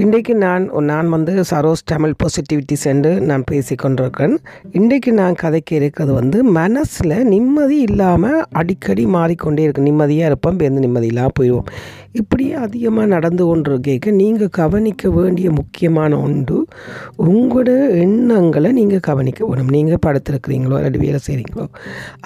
இன்றைக்கு நான் நான் வந்து சரோஸ் தமிழ் பாசிட்டிவிட்டி சென்று நான் பேசி கொண்டிருக்கேன் இன்றைக்கு நான் கதைக்கு இருக்கிறது வந்து மனசில் நிம்மதி இல்லாமல் அடிக்கடி மாறிக்கொண்டே இருக்கு. நிம்மதியாக இருப்போம் பேருந்து நிம்மதி போயிடுவோம் இப்படி அதிகமாக நடந்து கொண்டிருக்க நீங்கள் கவனிக்க வேண்டிய முக்கியமான ஒன்று உங்களோட எண்ணங்களை நீங்கள் கவனிக்க வேணும். நீங்கள் படுத்திருக்கிறீங்களோ அல்லது வேலை செய்கிறீங்களோ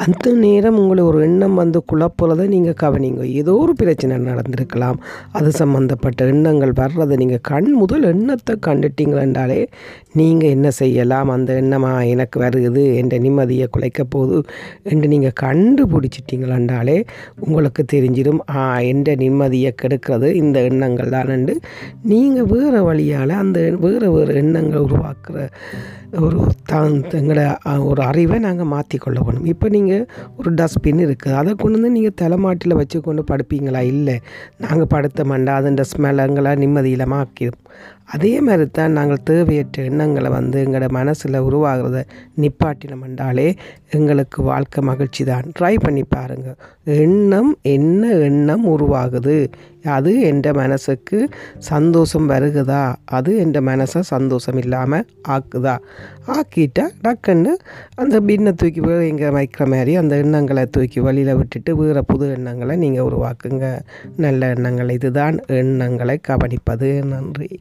அந்த நேரம் உங்களை ஒரு எண்ணம் வந்து குழப்புறதை நீங்கள் கவனிங்க. ஏதோ ஒரு பிரச்சனை நடந்திருக்கலாம். அது சம்மந்தப்பட்ட எண்ணங்கள் வர்றதை நீங்கள் கண் முதல் எண்ணத்தை கண்டுட்டீங்களென்றாலே நீங்கள் என்ன செய்யலாம்? அந்த எண்ணமாக எனக்கு வருது என்ற நிம்மதியை குலைக்க போகுது என்று நீங்கள் கண்டுபிடிச்சிட்டீங்களென்றாலே உங்களுக்கு தெரிஞ்சிடும். ஆ என்ற நிம்மதியை கெடுக்கிறது இந்த எண்ணங்கள் தான் என்று நீங்கள் வேறு வழியால் அந்த வேறு வேறு எண்ணங்களை உருவாக்குற ஒரு தான் எங்களோட ஒரு அறிவை நாங்கள் மாற்றிக்கொள்ள வேணும் இப்போ நீங்கள் ஒரு டஸ்ட்பின் இருக்குது. அதை கொண்டு வந்து நீங்கள் தலைமாட்டில் வச்சு கொண்டு படுப்பீங்களா? இல்லை. நாங்கள் படுத்த மாண்டா அதுன்ற ஸ்மெல் எங்களை நிம்மதியில் you. அதே மாதிரி தான் நாங்கள் தேவையற்ற எண்ணங்களை வந்து எங்களோட மனசில் உருவாகிறத நிப்பாட்டினம் என்றாலே எங்களுக்கு வாழ்க்கை மகிழ்ச்சி தான். ட்ரை பண்ணி பாருங்கள் எண்ணம் என்ன எண்ணம் உருவாகுது? அது என்ற மனசுக்கு சந்தோஷம் வருகுதா? அது என்ற மனசை சந்தோஷம் இல்லாமல் ஆக்குதா? ஆக்கிட்டா டக்குன்னு அந்த பின்னை தூக்கி எங்கே வைக்கிற மாதிரி அந்த எண்ணங்களை தூக்கி வழியில் விட்டுட்டு வேறு புது எண்ணங்களை நீங்கள் உருவாக்குங்க. நல்ல எண்ணங்கள். இதுதான் எண்ணங்களை கவனிப்பது. நன்றி.